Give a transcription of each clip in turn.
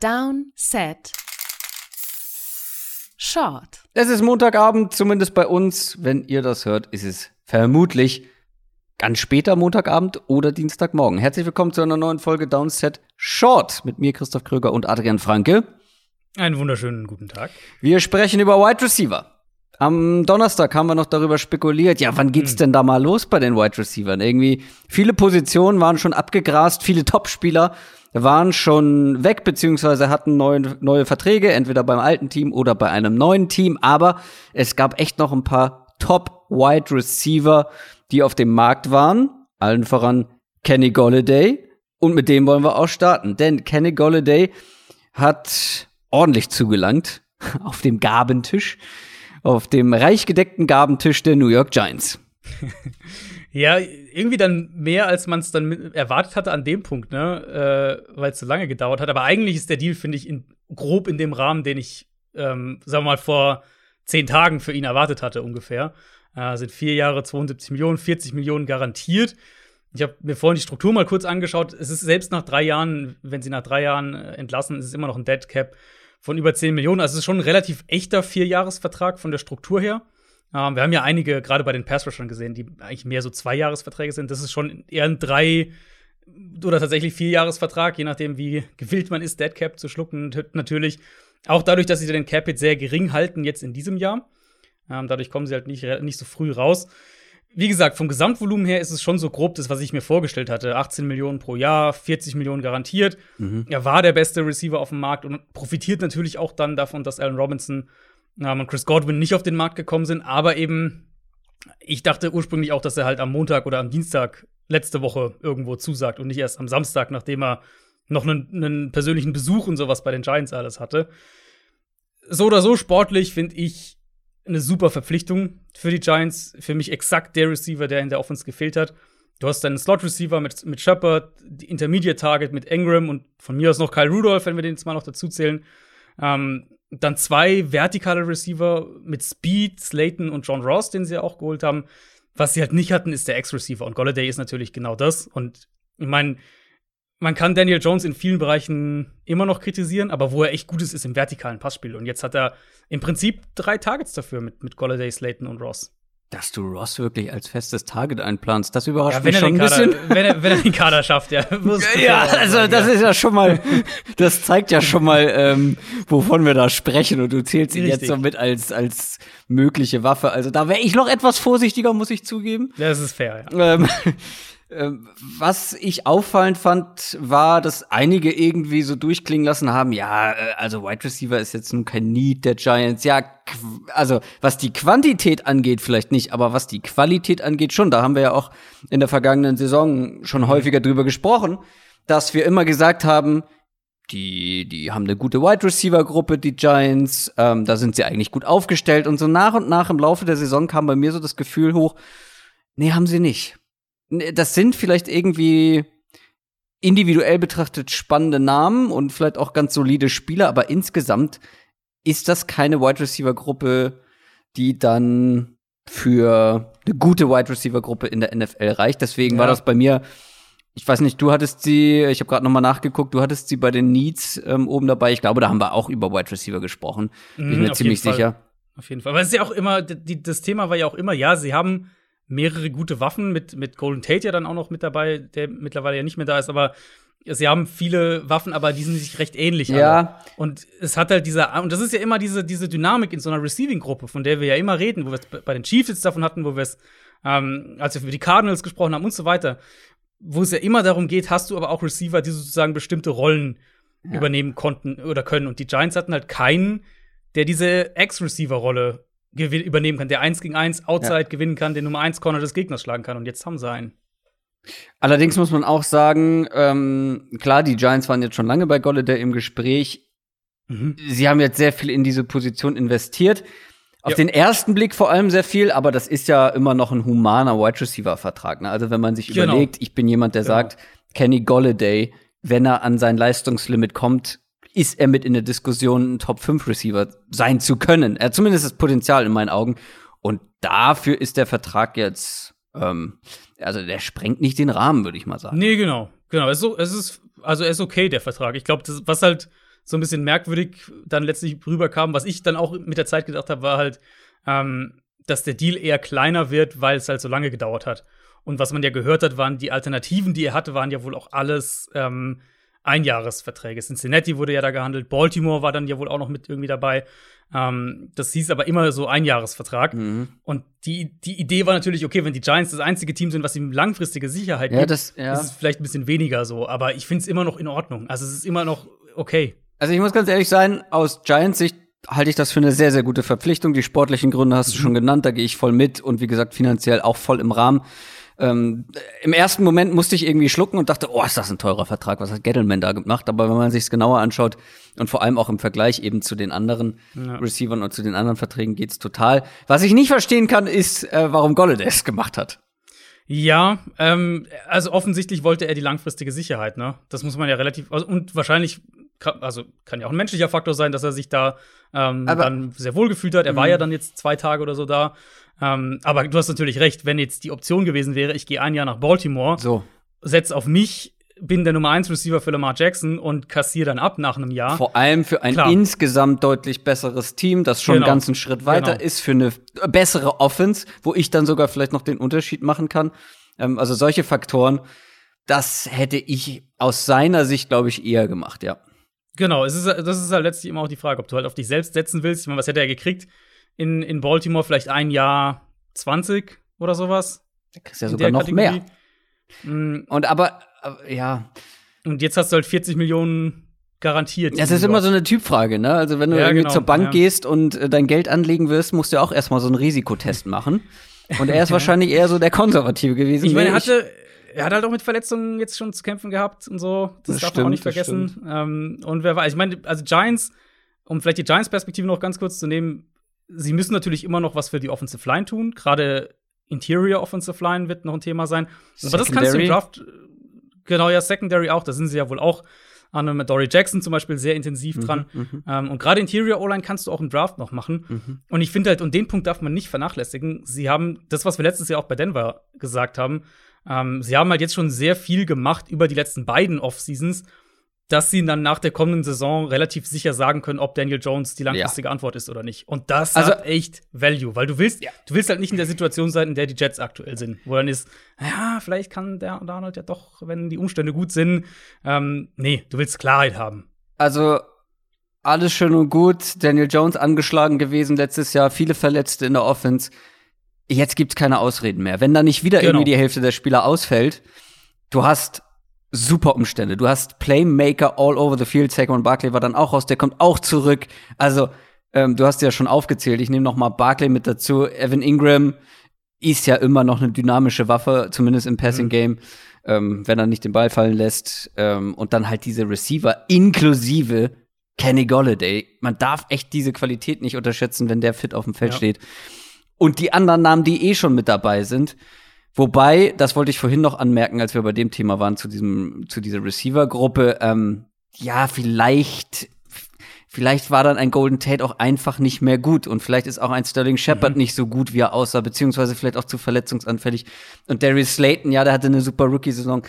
Down, Set, Short. Es ist Montagabend, zumindest bei uns. Wenn ihr das hört, ist es vermutlich ganz später Montagabend oder Dienstagmorgen. Herzlich willkommen zu einer neuen Folge Downset Short mit mir, Christoph Kröger und Adrian Franke. Einen wunderschönen guten Tag. Wir sprechen über Wide Receiver. Am Donnerstag haben wir noch darüber spekuliert, ja, wann geht's hm. denn da mal los bei den Wide Receivers? Irgendwie viele Positionen waren schon abgegrast, viele Topspieler waren schon weg, beziehungsweise hatten neue, neue Verträge, entweder beim alten Team oder bei einem neuen Team. Aber es gab echt noch ein paar Top-Wide Receiver, die auf dem Markt waren. Allen voran Kenny Golladay. Und mit dem wollen wir auch starten. Denn Kenny Golladay hat ordentlich zugelangt auf dem Gabentisch, auf dem reich gedeckten Gabentisch der New York Giants. Ja, irgendwie dann mehr, als man es dann erwartet hatte an dem Punkt, ne? Äh, weil es so lange gedauert hat. Aber eigentlich ist der Deal, finde ich, in, grob in dem Rahmen, den ich, ähm, sagen wir mal, vor zehn Tagen für ihn erwartet hatte, ungefähr. Äh, sind vier Jahre 72 Millionen, 40 Millionen garantiert. Ich habe mir vorhin die Struktur mal kurz angeschaut. Es ist selbst nach drei Jahren, wenn sie nach drei Jahren äh, entlassen, ist es immer noch ein Dead Cap von über 10 Millionen. Also es ist schon ein relativ echter Vierjahresvertrag von der Struktur her. Ähm, wir haben ja einige, gerade bei den Pass-Rushern gesehen, die eigentlich mehr so Zweijahresverträge sind. Das ist schon eher ein drei- oder tatsächlich Vierjahresvertrag, je nachdem, wie gewillt man ist, Dead Cap zu schlucken. Natürlich auch dadurch, dass sie den Cap jetzt sehr gering halten, jetzt in diesem Jahr. Ähm, dadurch kommen sie halt nicht, nicht so früh raus. Wie gesagt, vom Gesamtvolumen her ist es schon so grob das, was ich mir vorgestellt hatte. 18 Millionen pro Jahr, 40 Millionen garantiert. Mhm. Er war der beste Receiver auf dem Markt und profitiert natürlich auch dann davon, dass Allen Robinson ähm, und Chris Godwin nicht auf den Markt gekommen sind, aber eben, ich dachte ursprünglich auch, dass er halt am Montag oder am Dienstag letzte Woche irgendwo zusagt und nicht erst am Samstag, nachdem er noch einen, einen persönlichen Besuch und sowas bei den Giants alles hatte. So oder so sportlich finde ich eine super Verpflichtung für die Giants. Für mich exakt der Receiver, der in der Offense gefehlt hat. Du hast deinen Slot-Receiver mit, mit Shepard, die Intermediate-Target mit Engram und von mir aus noch Kyle Rudolph, wenn wir den jetzt mal noch dazu zählen. Ähm, dann zwei vertikale Receiver mit Speed, Slayton und John Ross, den sie ja auch geholt haben. Was sie halt nicht hatten, ist der Ex-Receiver. Und Golladay ist natürlich genau das. Und ich meine, man kann Daniel Jones in vielen Bereichen immer noch kritisieren, aber wo er echt gut ist, ist im vertikalen Passspiel. Und jetzt hat er im Prinzip drei Targets dafür mit, mit Golladay, Slayton und Ross. Dass du Ross wirklich als festes Target einplanst, das überrascht ja, mich schon ein Kader, bisschen. Wenn er, wenn er den Kader schafft, ja. ja, also das ist ja schon mal, das zeigt ja schon mal, ähm, wovon wir da sprechen. Und du zählst ihn Richtig. jetzt so mit als, als mögliche Waffe. Also da wäre ich noch etwas vorsichtiger, muss ich zugeben. Das ist fair, ja. Ähm, was ich auffallend fand, war, dass einige irgendwie so durchklingen lassen haben, ja, äh, also Wide Receiver ist jetzt nun kein Need der Giants. Ja, also was die Quantität angeht, vielleicht nicht, aber was die Qualität angeht, schon. Da haben wir ja auch in der vergangenen Saison schon mhm. häufiger drüber gesprochen, dass wir immer gesagt haben, die, die haben eine gute Wide Receiver Gruppe, die Giants, ähm, da sind sie eigentlich gut aufgestellt und so nach und nach im Laufe der Saison kam bei mir so das Gefühl hoch, nee, haben sie nicht das sind vielleicht irgendwie individuell betrachtet spannende Namen und vielleicht auch ganz solide Spieler, aber insgesamt ist das keine Wide Receiver Gruppe, die dann für eine gute Wide Receiver Gruppe in der NFL reicht. Deswegen ja. war das bei mir ich weiß nicht, du hattest sie, ich habe gerade noch mal nachgeguckt, du hattest sie bei den Needs ähm, oben dabei. Ich glaube, da haben wir auch über Wide Receiver gesprochen. Bin ich mhm, mir ziemlich sicher. Auf jeden Fall. Aber es ja auch immer, die, das Thema war ja auch immer, ja, sie haben mehrere gute Waffen mit, mit Golden Tate ja dann auch noch mit dabei, der mittlerweile ja nicht mehr da ist, aber sie haben viele Waffen, aber die sind sich recht ähnlich. Ja. Alle. Und es hat halt diese, und das ist ja immer diese, diese Dynamik in so einer Receiving-Gruppe, von der wir ja immer reden, wo wir es bei den Chiefs jetzt davon hatten, wo wir es, ähm, als wir über die Cardinals gesprochen haben und so weiter, wo es ja immer darum geht, hast du aber auch Receiver, die sozusagen bestimmte Rollen ja. übernehmen konnten oder können. Und die Giants hatten halt keinen, der diese Ex-Receiver-Rolle übernehmen kann, der eins gegen eins Outside ja. gewinnen kann, den Nummer 1 Corner des Gegners schlagen kann. Und jetzt haben sie einen. Allerdings muss man auch sagen, ähm, klar, die Giants waren jetzt schon lange bei Golladay im Gespräch. Mhm. Sie haben jetzt sehr viel in diese Position investiert. Auf ja. den ersten Blick vor allem sehr viel, aber das ist ja immer noch ein humaner Wide Receiver Vertrag. Ne? Also wenn man sich genau. überlegt, ich bin jemand, der genau. sagt, Kenny Golladay, wenn er an sein Leistungslimit kommt, ist er mit in der Diskussion, ein Top 5 Receiver sein zu können. Er hat zumindest das Potenzial in meinen Augen. Und dafür ist der Vertrag jetzt, ähm, also der sprengt nicht den Rahmen, würde ich mal sagen. Nee, genau. Genau. Es ist, es ist, also er ist okay, der Vertrag. Ich glaube, was halt so ein bisschen merkwürdig dann letztlich rüberkam, was ich dann auch mit der Zeit gedacht habe, war halt, ähm, dass der Deal eher kleiner wird, weil es halt so lange gedauert hat. Und was man ja gehört hat, waren die Alternativen, die er hatte, waren ja wohl auch alles ähm, Einjahresverträge. Cincinnati wurde ja da gehandelt, Baltimore war dann ja wohl auch noch mit irgendwie dabei. Ähm, das hieß aber immer so Einjahresvertrag. Mhm. Und die, die Idee war natürlich, okay, wenn die Giants das einzige Team sind, was ihm langfristige Sicherheit ja, gibt, das, ja. ist es vielleicht ein bisschen weniger so. Aber ich finde es immer noch in Ordnung. Also es ist immer noch okay. Also ich muss ganz ehrlich sein, aus Giants Sicht halte ich das für eine sehr, sehr gute Verpflichtung. Die sportlichen Gründe hast du mhm. schon genannt, da gehe ich voll mit und wie gesagt, finanziell auch voll im Rahmen. Ähm, Im ersten Moment musste ich irgendwie schlucken und dachte, oh, ist das ein teurer Vertrag, was hat Gettleman da gemacht? Aber wenn man sich es genauer anschaut und vor allem auch im Vergleich eben zu den anderen ja. Receivern und zu den anderen Verträgen geht's total. Was ich nicht verstehen kann, ist, äh, warum Golladay es gemacht hat. Ja, ähm, also offensichtlich wollte er die langfristige Sicherheit, ne? Das muss man ja relativ, also, und wahrscheinlich also kann ja auch ein menschlicher Faktor sein, dass er sich da ähm, dann sehr wohl gefühlt hat. Er war ja mhm. dann jetzt zwei Tage oder so da. Ähm, aber du hast natürlich recht, wenn jetzt die Option gewesen wäre, ich gehe ein Jahr nach Baltimore, so. setz auf mich, bin der Nummer 1 Receiver für Lamar Jackson und kassiere dann ab nach einem Jahr. Vor allem für ein Klar. insgesamt deutlich besseres Team, das schon genau. einen ganzen Schritt weiter genau. ist, für eine bessere Offense, wo ich dann sogar vielleicht noch den Unterschied machen kann. Ähm, also solche Faktoren, das hätte ich aus seiner Sicht, glaube ich, eher gemacht, ja. Genau, es ist, das ist halt letztlich immer auch die Frage, ob du halt auf dich selbst setzen willst. Ich meine, was hätte er gekriegt in, in Baltimore? Vielleicht ein Jahr 20 oder sowas? Da kriegst ja sogar noch Kategorie. mehr. Mhm. Und aber, äh, ja. Und jetzt hast du halt 40 Millionen garantiert. Das ist immer so eine Typfrage, ne? Also wenn du ja, irgendwie genau, zur Bank ja. gehst und äh, dein Geld anlegen wirst, musst du auch erstmal so einen Risikotest machen. Und er ist wahrscheinlich eher so der Konservative gewesen. Ich meine, er hatte, er hat halt auch mit Verletzungen jetzt schon zu kämpfen gehabt und so. Das, das darf stimmt, man auch nicht vergessen. Ähm, und wer weiß, ich meine, also Giants, um vielleicht die Giants-Perspektive noch ganz kurz zu nehmen, sie müssen natürlich immer noch was für die Offensive Line tun. Gerade Interior Offensive Line wird noch ein Thema sein. Secondary. Aber das kannst du im Draft, genau, ja, Secondary auch, da sind sie ja wohl auch an einem Dory Jackson zum Beispiel sehr intensiv mhm, dran. Mhm, ähm, und gerade Interior O-Line kannst du auch im Draft noch machen. Mhm. Und ich finde halt, und den Punkt darf man nicht vernachlässigen. Sie haben das, was wir letztes Jahr auch bei Denver gesagt haben, ähm, sie haben halt jetzt schon sehr viel gemacht über die letzten beiden Off-Seasons, dass sie dann nach der kommenden Saison relativ sicher sagen können, ob Daniel Jones die langfristige ja. Antwort ist oder nicht. Und das also, hat echt Value, weil du willst, ja. du willst halt nicht in der Situation sein, in der die Jets aktuell sind, wo dann ist, ja, vielleicht kann der Donald ja doch, wenn die Umstände gut sind. Ähm, nee, du willst Klarheit haben. Also alles schön und gut. Daniel Jones angeschlagen gewesen letztes Jahr, viele Verletzte in der Offense jetzt gibt's keine Ausreden mehr. Wenn da nicht wieder genau. irgendwie die Hälfte der Spieler ausfällt, du hast super Umstände. Du hast Playmaker all over the field. Saquon Barkley war dann auch raus, der kommt auch zurück. Also, ähm, du hast ja schon aufgezählt. Ich nehme noch mal Barkley mit dazu. Evan Ingram ist ja immer noch eine dynamische Waffe, zumindest im Passing mhm. Game, mhm. ähm, wenn er nicht den Ball fallen lässt. Ähm, und dann halt diese Receiver inklusive Kenny Golladay. Man darf echt diese Qualität nicht unterschätzen, wenn der fit auf dem Feld ja. steht und die anderen Namen, die eh schon mit dabei sind. Wobei, das wollte ich vorhin noch anmerken, als wir bei dem Thema waren, zu diesem, zu dieser Receiver-Gruppe, ähm, ja, vielleicht, vielleicht war dann ein Golden Tate auch einfach nicht mehr gut und vielleicht ist auch ein Sterling Shepard mhm. nicht so gut, wie er aussah, beziehungsweise vielleicht auch zu verletzungsanfällig. Und Darius Slayton, ja, der hatte eine super Rookie-Saison.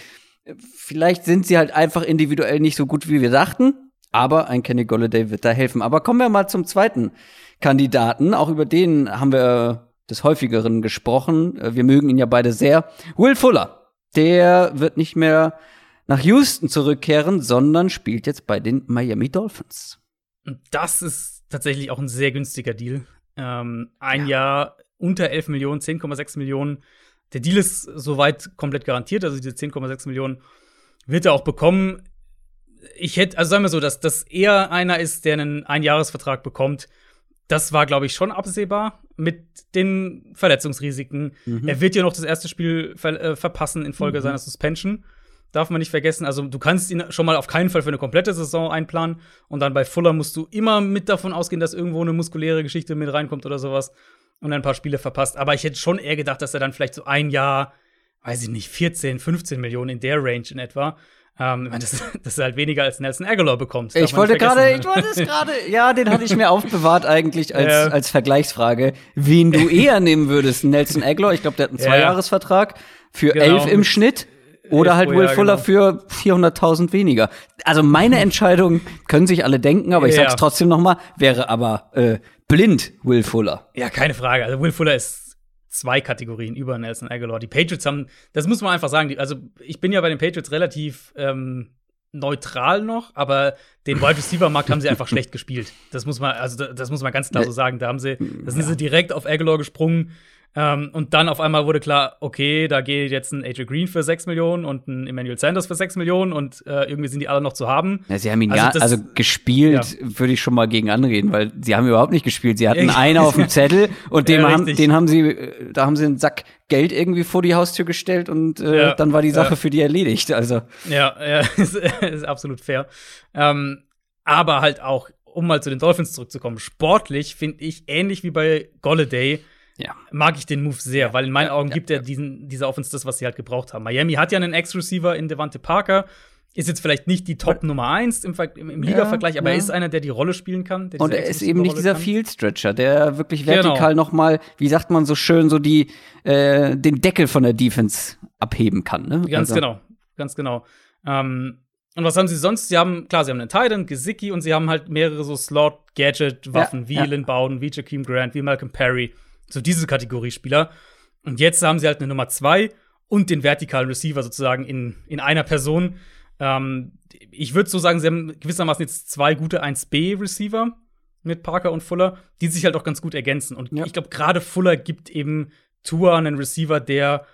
Vielleicht sind sie halt einfach individuell nicht so gut, wie wir dachten, aber ein Kenny Golladay wird da helfen. Aber kommen wir mal zum zweiten Kandidaten. Auch über den haben wir des häufigeren gesprochen. Äh, wir mögen ihn ja beide sehr. Will Fuller, der wird nicht mehr nach Houston zurückkehren, sondern spielt jetzt bei den Miami Dolphins. Das ist tatsächlich auch ein sehr günstiger Deal. Ähm, ein ja. Jahr unter 11 Millionen, 10,6 Millionen. Der Deal ist soweit komplett garantiert, also diese 10,6 Millionen wird er auch bekommen. Ich hätte, also sagen wir so, dass das eher einer ist, der einen Einjahresvertrag bekommt, das war, glaube ich, schon absehbar mit den Verletzungsrisiken. Mhm. Er wird ja noch das erste Spiel ver äh, verpassen infolge mhm. seiner Suspension. Darf man nicht vergessen. Also, du kannst ihn schon mal auf keinen Fall für eine komplette Saison einplanen. Und dann bei Fuller musst du immer mit davon ausgehen, dass irgendwo eine muskuläre Geschichte mit reinkommt oder sowas und ein paar Spiele verpasst. Aber ich hätte schon eher gedacht, dass er dann vielleicht so ein Jahr, weiß ich nicht, 14, 15 Millionen in der Range in etwa ähm, das, das ist halt weniger als Nelson Aguilar bekommt. Ich wollte gerade, ich wollte es gerade, ja, den hatte ich mir aufbewahrt eigentlich als, ja. als Vergleichsfrage, wen du eher nehmen würdest. Nelson Aguilar, ich glaube, der hat einen Zweijahresvertrag für genau. elf im Schnitt. Oder halt Will Fuller genau. für 400.000 weniger. Also meine Entscheidung können sich alle denken, aber ich ja. sag's trotzdem noch mal, wäre aber äh, blind Will Fuller. Ja, keine Frage. Also Will Fuller ist zwei Kategorien über Nelson Aguilar. Die Patriots haben, das muss man einfach sagen, die, also ich bin ja bei den Patriots relativ ähm, neutral noch, aber den Wide Receiver Markt haben sie einfach schlecht gespielt. Das muss man, also das muss man ganz klar so sagen. Da haben sie, da sind sie direkt auf Aguilar gesprungen. Ähm, und dann auf einmal wurde klar, okay, da geht jetzt ein AJ Green für 6 Millionen und ein Emmanuel Sanders für 6 Millionen und äh, irgendwie sind die alle noch zu haben. Ja, sie haben ihn also ja, also gespielt, ja. würde ich schon mal gegen anreden, weil sie haben überhaupt nicht gespielt. Sie hatten einen auf dem Zettel und den, ja, haben, den haben sie, äh, da haben sie einen Sack Geld irgendwie vor die Haustür gestellt und äh, ja, dann war die Sache für die erledigt. Also. Ja, ja, ist, ist absolut fair. Ähm, aber halt auch, um mal zu den Dolphins zurückzukommen, sportlich finde ich ähnlich wie bei Golladay ja. mag ich den Move sehr, ja, weil in meinen ja, Augen gibt er diesen, dieser Offense das, was sie halt gebraucht haben. Miami hat ja einen Ex-Receiver in Devante Parker. Ist jetzt vielleicht nicht die Top Nummer 1 im, im, im Liga-Vergleich, aber er ist einer, der die Rolle spielen kann. Und er ist eben nicht dieser Field-Stretcher, der wirklich genau. vertikal genau. noch mal, wie sagt man so schön, so die äh, den Deckel von der Defense abheben kann. Ne? Ganz also. genau, ganz genau. Ähm, und was haben sie sonst? Sie haben, klar, sie haben einen Titan, Gesicki und sie haben halt mehrere so Slot-Gadget-Waffen, wie ja. Lynn Bowden, wie Jakeem Grant, wie Malcolm Perry so diese Kategorie Spieler. Und jetzt haben sie halt eine Nummer zwei und den vertikalen Receiver sozusagen in, in einer Person. Ähm, ich würde so sagen, sie haben gewissermaßen jetzt zwei gute 1B-Receiver mit Parker und Fuller, die sich halt auch ganz gut ergänzen. Und ja. ich glaube, gerade Fuller gibt eben Tour einen Receiver, der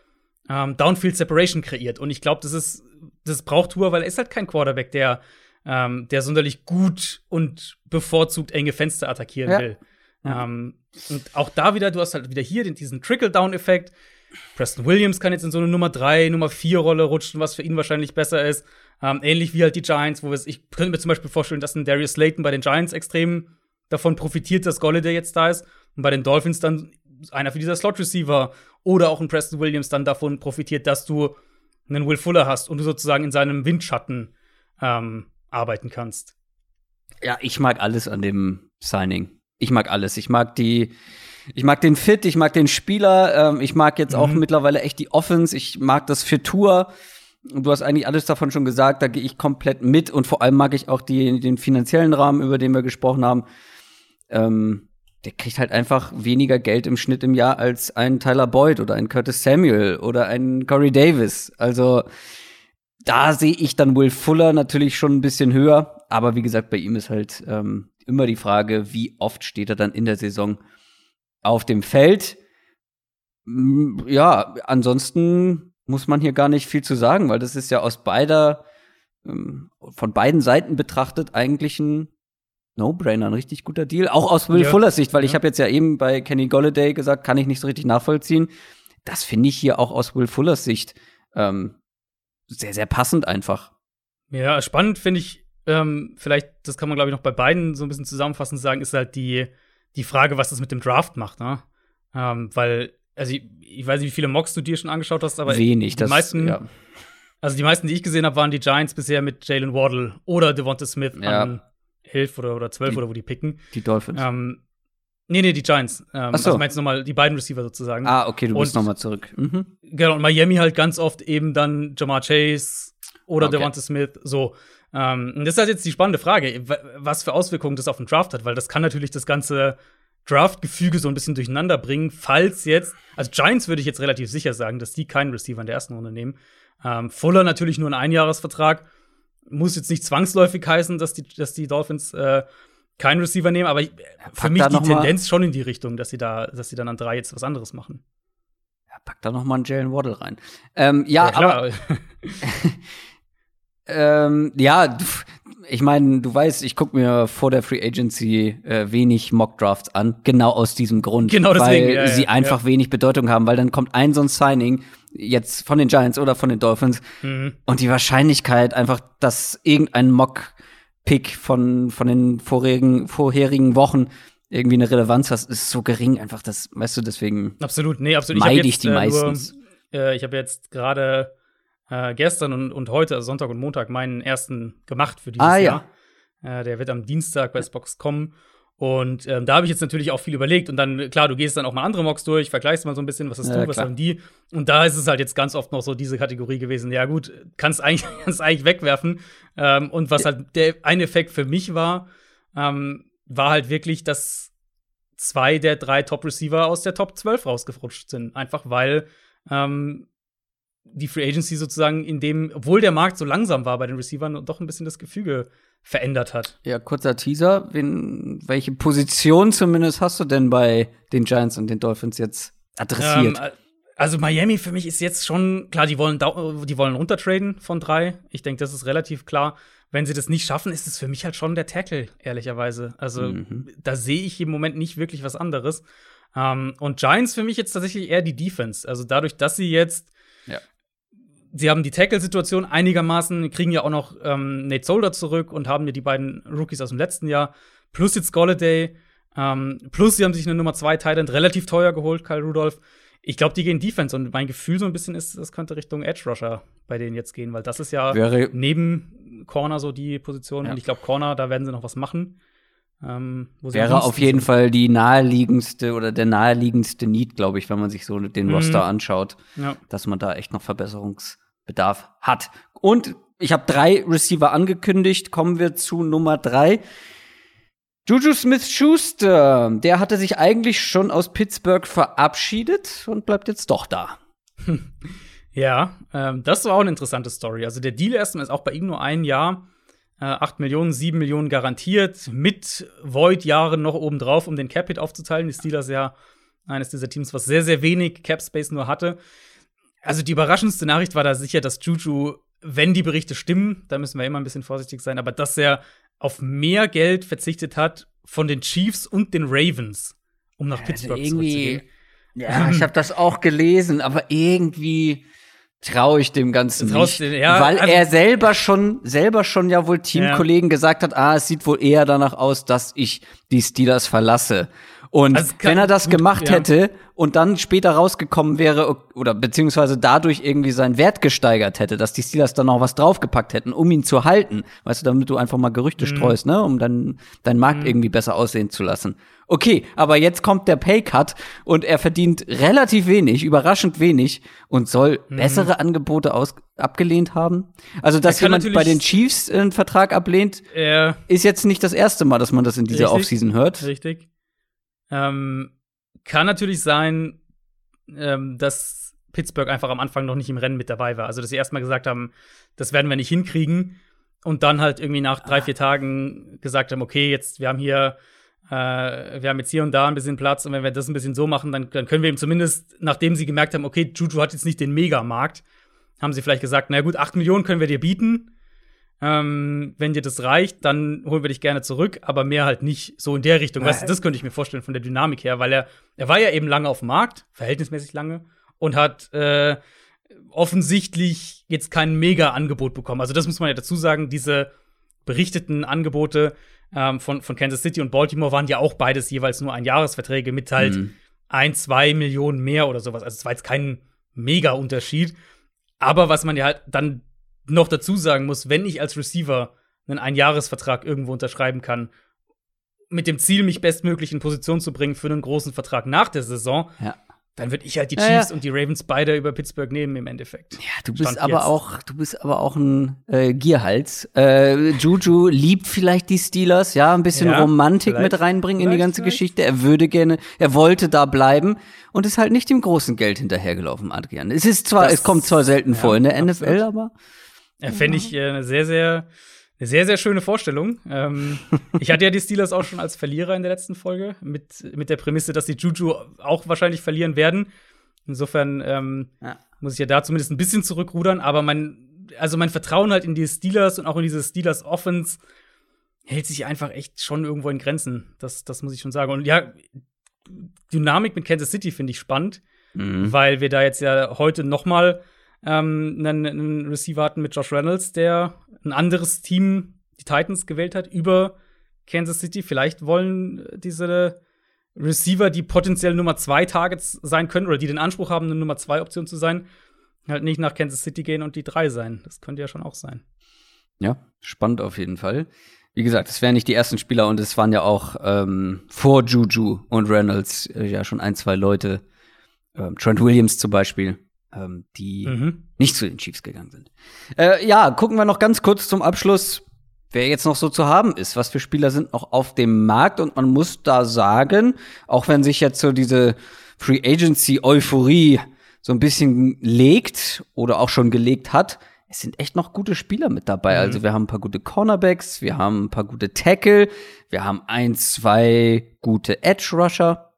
ähm, Downfield Separation kreiert. Und ich glaube, das ist, das braucht Tour, weil er ist halt kein Quarterback, der, ähm, der sonderlich gut und bevorzugt enge Fenster attackieren ja. will. Ähm, und auch da wieder, du hast halt wieder hier diesen Trickle-Down-Effekt. Preston Williams kann jetzt in so eine Nummer 3, Nummer 4 Rolle rutschen, was für ihn wahrscheinlich besser ist. Ähm, ähnlich wie halt die Giants, wo ich könnte mir zum Beispiel vorstellen, dass ein Darius Slayton bei den Giants extrem davon profitiert, dass Golladay jetzt da ist. Und bei den Dolphins dann einer für dieser Slot-Receiver oder auch ein Preston Williams dann davon profitiert, dass du einen Will Fuller hast und du sozusagen in seinem Windschatten ähm, arbeiten kannst. Ja, ich mag alles an dem Signing ich mag alles. Ich mag die, ich mag den Fit, ich mag den Spieler, ähm, ich mag jetzt mhm. auch mittlerweile echt die Offense, ich mag das für Tour. Du hast eigentlich alles davon schon gesagt, da gehe ich komplett mit und vor allem mag ich auch die, den finanziellen Rahmen, über den wir gesprochen haben. Ähm, der kriegt halt einfach weniger Geld im Schnitt im Jahr als ein Tyler Boyd oder ein Curtis Samuel oder ein Corey Davis. Also da sehe ich dann Will Fuller natürlich schon ein bisschen höher, aber wie gesagt, bei ihm ist halt ähm, immer die Frage, wie oft steht er dann in der Saison auf dem Feld. Ja, ansonsten muss man hier gar nicht viel zu sagen, weil das ist ja aus beider, ähm, von beiden Seiten betrachtet eigentlich ein No-Brainer, ein richtig guter Deal. Auch aus Will ja. Fullers Sicht, weil ja. ich habe jetzt ja eben bei Kenny Golladay gesagt, kann ich nicht so richtig nachvollziehen. Das finde ich hier auch aus Will Fullers Sicht ähm, sehr, sehr passend einfach. Ja, spannend finde ich ähm, vielleicht, das kann man, glaube ich, noch bei beiden so ein bisschen zusammenfassend sagen, ist halt die, die Frage, was das mit dem Draft macht, ne? Ähm, weil, also ich, ich, weiß nicht, wie viele Mocks du dir schon angeschaut hast, aber wenig. Die das, meisten, ja. also die meisten, die ich gesehen habe, waren die Giants bisher mit Jalen Waddle oder Devonta Smith ja. an 11 oder, oder 12 die, oder wo die picken. Die Dolphins. Ähm, nee, nee, die Giants. Ähm, Ach so. Also meinst du nochmal die beiden Receiver sozusagen. Ah, okay, du bist nochmal zurück. Mhm. Genau, und Miami halt ganz oft eben dann Jamar Chase oder okay. Devonta Smith, so. Ähm, das ist halt jetzt die spannende Frage, was für Auswirkungen das auf den Draft hat, weil das kann natürlich das ganze Draft-Gefüge so ein bisschen durcheinander bringen, falls jetzt, also Giants würde ich jetzt relativ sicher sagen, dass die keinen Receiver in der ersten Runde nehmen. Ähm, Fuller natürlich nur ein Einjahresvertrag. Muss jetzt nicht zwangsläufig heißen, dass die, dass die Dolphins äh, keinen Receiver nehmen, aber für mich die Tendenz schon in die Richtung, dass sie da, dass sie dann an drei jetzt was anderes machen. Ja, pack da noch mal einen Jalen Waddle rein. Ähm, ja, ja, klar. aber Ähm, ja, ich meine, du weißt, ich gucke mir vor der Free Agency äh, wenig Mock Drafts an, genau aus diesem Grund, genau deswegen, weil ja, sie einfach ja. wenig Bedeutung haben, weil dann kommt ein so ein Signing jetzt von den Giants oder von den Dolphins mhm. und die Wahrscheinlichkeit einfach, dass irgendein Mock Pick von von den vorherigen vorherigen Wochen irgendwie eine Relevanz hat, ist so gering einfach, das weißt du deswegen. Absolut, nee, absolut. Meide ich, ich die äh, meistens. Nur, äh, ich habe jetzt gerade äh, gestern und, und heute, also Sonntag und Montag, meinen ersten gemacht für dieses ah, Jahr. Ja. Äh, der wird am Dienstag bei Spox kommen. Und ähm, da habe ich jetzt natürlich auch viel überlegt. Und dann, klar, du gehst dann auch mal andere Mocks durch, vergleichst mal so ein bisschen, was hast ja, du, was haben die. Und da ist es halt jetzt ganz oft noch so diese Kategorie gewesen. Ja, gut, kannst eigentlich, kannst eigentlich wegwerfen. Ähm, und was halt der ein Effekt für mich war, ähm, war halt wirklich, dass zwei der drei Top-Receiver aus der Top 12 rausgerutscht sind. Einfach weil ähm, die Free Agency sozusagen in dem, obwohl der Markt so langsam war bei den Receivern, doch ein bisschen das Gefüge verändert hat. Ja, kurzer Teaser. Wen, welche Position zumindest hast du denn bei den Giants und den Dolphins jetzt adressiert? Ähm, also Miami für mich ist jetzt schon klar, die wollen die wollen runtertraden von drei. Ich denke, das ist relativ klar. Wenn sie das nicht schaffen, ist es für mich halt schon der Tackle, ehrlicherweise. Also mhm. da sehe ich im Moment nicht wirklich was anderes. Ähm, und Giants für mich jetzt tatsächlich eher die Defense. Also dadurch, dass sie jetzt ja sie haben die Tackle-Situation einigermaßen, kriegen ja auch noch ähm, Nate Solder zurück und haben ja die beiden Rookies aus dem letzten Jahr, plus jetzt Golladay, ähm, plus sie haben sich eine Nummer 2 Titan relativ teuer geholt, Kyle Rudolph. Ich glaube, die gehen Defense und mein Gefühl so ein bisschen ist, das könnte Richtung Edge Rusher bei denen jetzt gehen, weil das ist ja Wäre neben Corner so die Position ja. und ich glaube Corner, da werden sie noch was machen. Ähm, Wäre auf jeden sind. Fall die naheliegendste oder der naheliegendste Need, glaube ich, wenn man sich so den mhm. Roster anschaut, ja. dass man da echt noch Verbesserungs Bedarf hat. Und ich habe drei Receiver angekündigt. Kommen wir zu Nummer drei. Juju Smith-Schuster, der hatte sich eigentlich schon aus Pittsburgh verabschiedet und bleibt jetzt doch da. Ja, ähm, das war auch eine interessante Story. Also der Deal erstmal ist auch bei ihm nur ein Jahr. Äh, 8 Millionen, 7 Millionen garantiert, mit Void-Jahren noch obendrauf, um den Cap-Hit aufzuteilen. Die Steelers ja eines dieser Teams, was sehr, sehr wenig Cap-Space nur hatte. Also die überraschendste Nachricht war da sicher, dass Juju, wenn die Berichte stimmen, da müssen wir immer ein bisschen vorsichtig sein, aber dass er auf mehr Geld verzichtet hat von den Chiefs und den Ravens, um nach also Pittsburgh also zurückzugehen. Ja, ich habe das auch gelesen, aber irgendwie traue ich dem Ganzen nicht, ja, weil also, er selber schon selber schon ja wohl Teamkollegen ja. gesagt hat, ah, es sieht wohl eher danach aus, dass ich die Steelers verlasse. Und also wenn er das gemacht ja. hätte und dann später rausgekommen wäre oder beziehungsweise dadurch irgendwie seinen Wert gesteigert hätte, dass die Steelers dann noch was draufgepackt hätten, um ihn zu halten, weißt du, damit du einfach mal Gerüchte mhm. streust, ne, um dann deinen Markt mhm. irgendwie besser aussehen zu lassen. Okay, aber jetzt kommt der Paycut und er verdient relativ wenig, überraschend wenig und soll mhm. bessere Angebote aus abgelehnt haben. Also, dass jemand bei den Chiefs einen Vertrag ablehnt, äh, ist jetzt nicht das erste Mal, dass man das in dieser Offseason hört. Richtig. Ähm, kann natürlich sein, ähm, dass Pittsburgh einfach am Anfang noch nicht im Rennen mit dabei war. Also, dass sie erstmal gesagt haben, das werden wir nicht hinkriegen. Und dann halt irgendwie nach drei, vier Tagen gesagt haben, okay, jetzt, wir haben hier, äh, wir haben jetzt hier und da ein bisschen Platz und wenn wir das ein bisschen so machen, dann, dann können wir eben zumindest, nachdem sie gemerkt haben, okay, Juju hat jetzt nicht den Megamarkt, haben sie vielleicht gesagt, na gut, acht Millionen können wir dir bieten. Ähm, wenn dir das reicht, dann holen wir dich gerne zurück, aber mehr halt nicht so in der Richtung. Weißt du, das könnte ich mir vorstellen von der Dynamik her, weil er, er war ja eben lange auf dem Markt, verhältnismäßig lange, und hat äh, offensichtlich jetzt kein Mega-Angebot bekommen. Also, das muss man ja dazu sagen, diese berichteten Angebote ähm, von, von Kansas City und Baltimore waren ja auch beides jeweils nur ein Jahresverträge mit halt mhm. ein, zwei Millionen mehr oder sowas. Also, es war jetzt kein Mega-Unterschied. Aber was man ja halt dann noch dazu sagen muss, wenn ich als Receiver einen Einjahresvertrag irgendwo unterschreiben kann, mit dem Ziel, mich bestmöglich in Position zu bringen für einen großen Vertrag nach der Saison, ja. dann würde ich halt die Chiefs ja, und die Ravens beide über Pittsburgh nehmen im Endeffekt. Ja, du bist Stand aber jetzt. auch, du bist aber auch ein äh, Gierhals. Äh, Juju liebt vielleicht die Steelers, ja, ein bisschen Romantik mit reinbringen in die ganze vielleicht. Geschichte. Er würde gerne, er wollte da bleiben und ist halt nicht dem großen Geld hinterhergelaufen, Adrian. Es ist zwar, das, es kommt zwar selten vor in der absolut. NFL, aber ja, Fände ich äh, eine sehr, sehr, eine sehr, sehr schöne Vorstellung. Ähm, ich hatte ja die Steelers auch schon als Verlierer in der letzten Folge, mit, mit der Prämisse, dass die Juju auch wahrscheinlich verlieren werden. Insofern ähm, ja. muss ich ja da zumindest ein bisschen zurückrudern, aber mein, also mein Vertrauen halt in die Steelers und auch in diese Steelers Offense hält sich einfach echt schon irgendwo in Grenzen. Das, das muss ich schon sagen. Und ja, Dynamik mit Kansas City finde ich spannend, mhm. weil wir da jetzt ja heute noch mal ähm, einen, einen Receiver hatten mit Josh Reynolds, der ein anderes Team, die Titans, gewählt hat über Kansas City. Vielleicht wollen diese Receiver, die potenziell Nummer zwei Targets sein können oder die den Anspruch haben, eine Nummer zwei Option zu sein, halt nicht nach Kansas City gehen und die drei sein. Das könnte ja schon auch sein. Ja, spannend auf jeden Fall. wie gesagt, es wären nicht die ersten Spieler und es waren ja auch ähm, vor Juju und Reynolds äh, ja schon ein, zwei Leute, ähm, Trent Williams zum Beispiel, ähm, die mhm. nicht zu den Chiefs gegangen sind. Äh, ja, gucken wir noch ganz kurz zum Abschluss, wer jetzt noch so zu haben ist. Was für Spieler sind noch auf dem Markt? Und man muss da sagen, auch wenn sich jetzt so diese Free Agency Euphorie so ein bisschen legt oder auch schon gelegt hat, es sind echt noch gute Spieler mit dabei. Mhm. Also wir haben ein paar gute Cornerbacks, wir haben ein paar gute Tackle, wir haben ein, zwei gute Edge Rusher.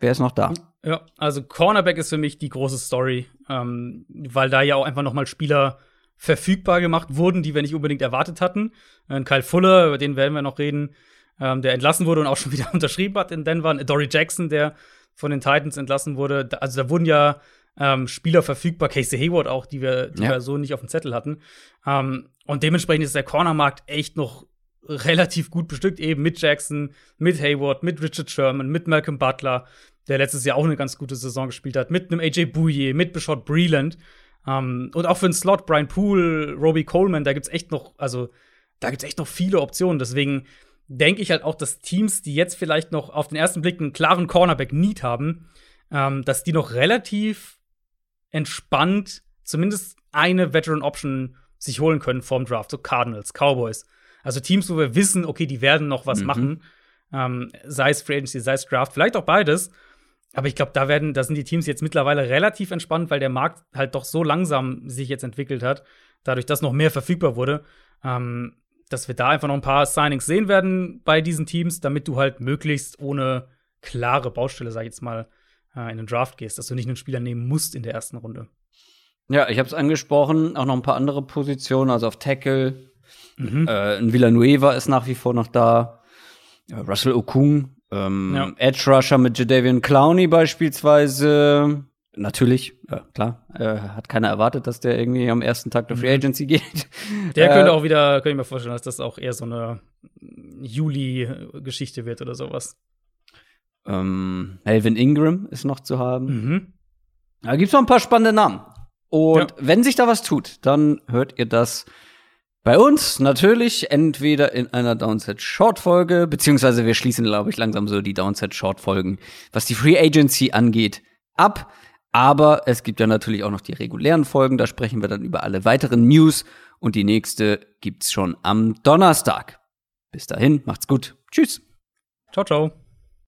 Wer ist noch da? Ja, also Cornerback ist für mich die große Story, ähm, weil da ja auch einfach noch mal Spieler verfügbar gemacht wurden, die wir nicht unbedingt erwartet hatten. Äh, Kyle Fuller, über den werden wir noch reden, ähm, der entlassen wurde und auch schon wieder unterschrieben hat in Denver. Dory Jackson, der von den Titans entlassen wurde. Also da wurden ja ähm, Spieler verfügbar, Casey Hayward auch, die wir, die ja. wir so nicht auf dem Zettel hatten. Ähm, und dementsprechend ist der Cornermarkt echt noch relativ gut bestückt, eben mit Jackson, mit Hayward, mit Richard Sherman, mit Malcolm Butler, der letztes Jahr auch eine ganz gute Saison gespielt hat, mit einem AJ Bouye, mit Bishop Breland. Ähm, und auch für den Slot, Brian Poole, Roby Coleman, da gibt's echt noch, also da gibt's echt noch viele Optionen. Deswegen denke ich halt auch, dass Teams, die jetzt vielleicht noch auf den ersten Blick einen klaren Cornerback-Need haben, ähm, dass die noch relativ entspannt zumindest eine Veteran-Option sich holen können vorm Draft. So Cardinals, Cowboys. Also Teams, wo wir wissen, okay, die werden noch was mhm. machen. Ähm, sei es Free Agency, sei es Draft, vielleicht auch beides. Aber ich glaube, da werden, da sind die Teams jetzt mittlerweile relativ entspannt, weil der Markt halt doch so langsam sich jetzt entwickelt hat, dadurch, dass noch mehr verfügbar wurde, ähm, dass wir da einfach noch ein paar Signings sehen werden bei diesen Teams, damit du halt möglichst ohne klare Baustelle, sag ich jetzt mal, äh, in den Draft gehst, dass du nicht einen Spieler nehmen musst in der ersten Runde. Ja, ich habe es angesprochen, auch noch ein paar andere Positionen, also auf Tackle. Mhm. Äh, ein Villanueva ist nach wie vor noch da. Russell Okung, ähm, ja. Edge Rusher mit Jadavian Clowney beispielsweise. Natürlich, ja, klar. Äh, hat keiner erwartet, dass der irgendwie am ersten Tag der Free mhm. Agency geht. Der könnte äh, auch wieder, könnte ich mir vorstellen, dass das auch eher so eine Juli-Geschichte wird oder sowas. Ähm, Ingram ist noch zu haben. Mhm. Da gibt's noch ein paar spannende Namen. Und ja. wenn sich da was tut, dann hört ihr das bei uns natürlich entweder in einer Downset Short Folge, beziehungsweise wir schließen, glaube ich, langsam so die Downset Short Folgen, was die Free Agency angeht, ab. Aber es gibt ja natürlich auch noch die regulären Folgen, da sprechen wir dann über alle weiteren News und die nächste gibt's schon am Donnerstag. Bis dahin, macht's gut. Tschüss. Ciao, ciao.